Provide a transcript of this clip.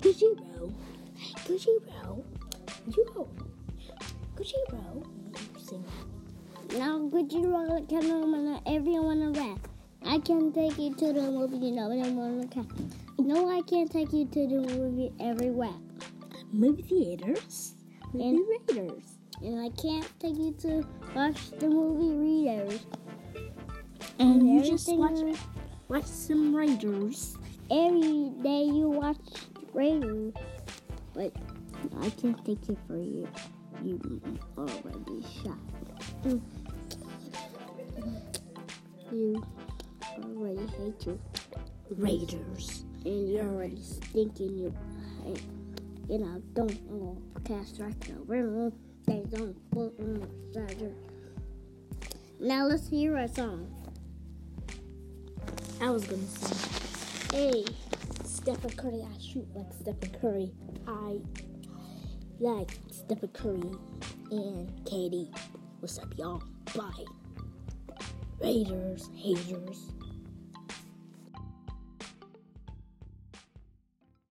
Gucci bro. You go. Gucci bro. Sing. Now, roll can on everyone a rap. I can take you to the movie, you know, and want to No, I can't take you to the movie every rap. Movie theaters. Movie And- raiders. And I can't take you to watch the movie Readers. And you just watch watch some raiders. every day you watch Raiders. But I can't take you for you. You already shot. You already hate you. Raiders. And you're already stinking you. You know, don't oh, cast right over. They don't put on. Now let's hear a song. I was gonna say, Hey, Stephen Curry. I shoot like Stephen Curry. I like Stephen Curry and Katie. What's up, y'all? Bye. Raiders, haters.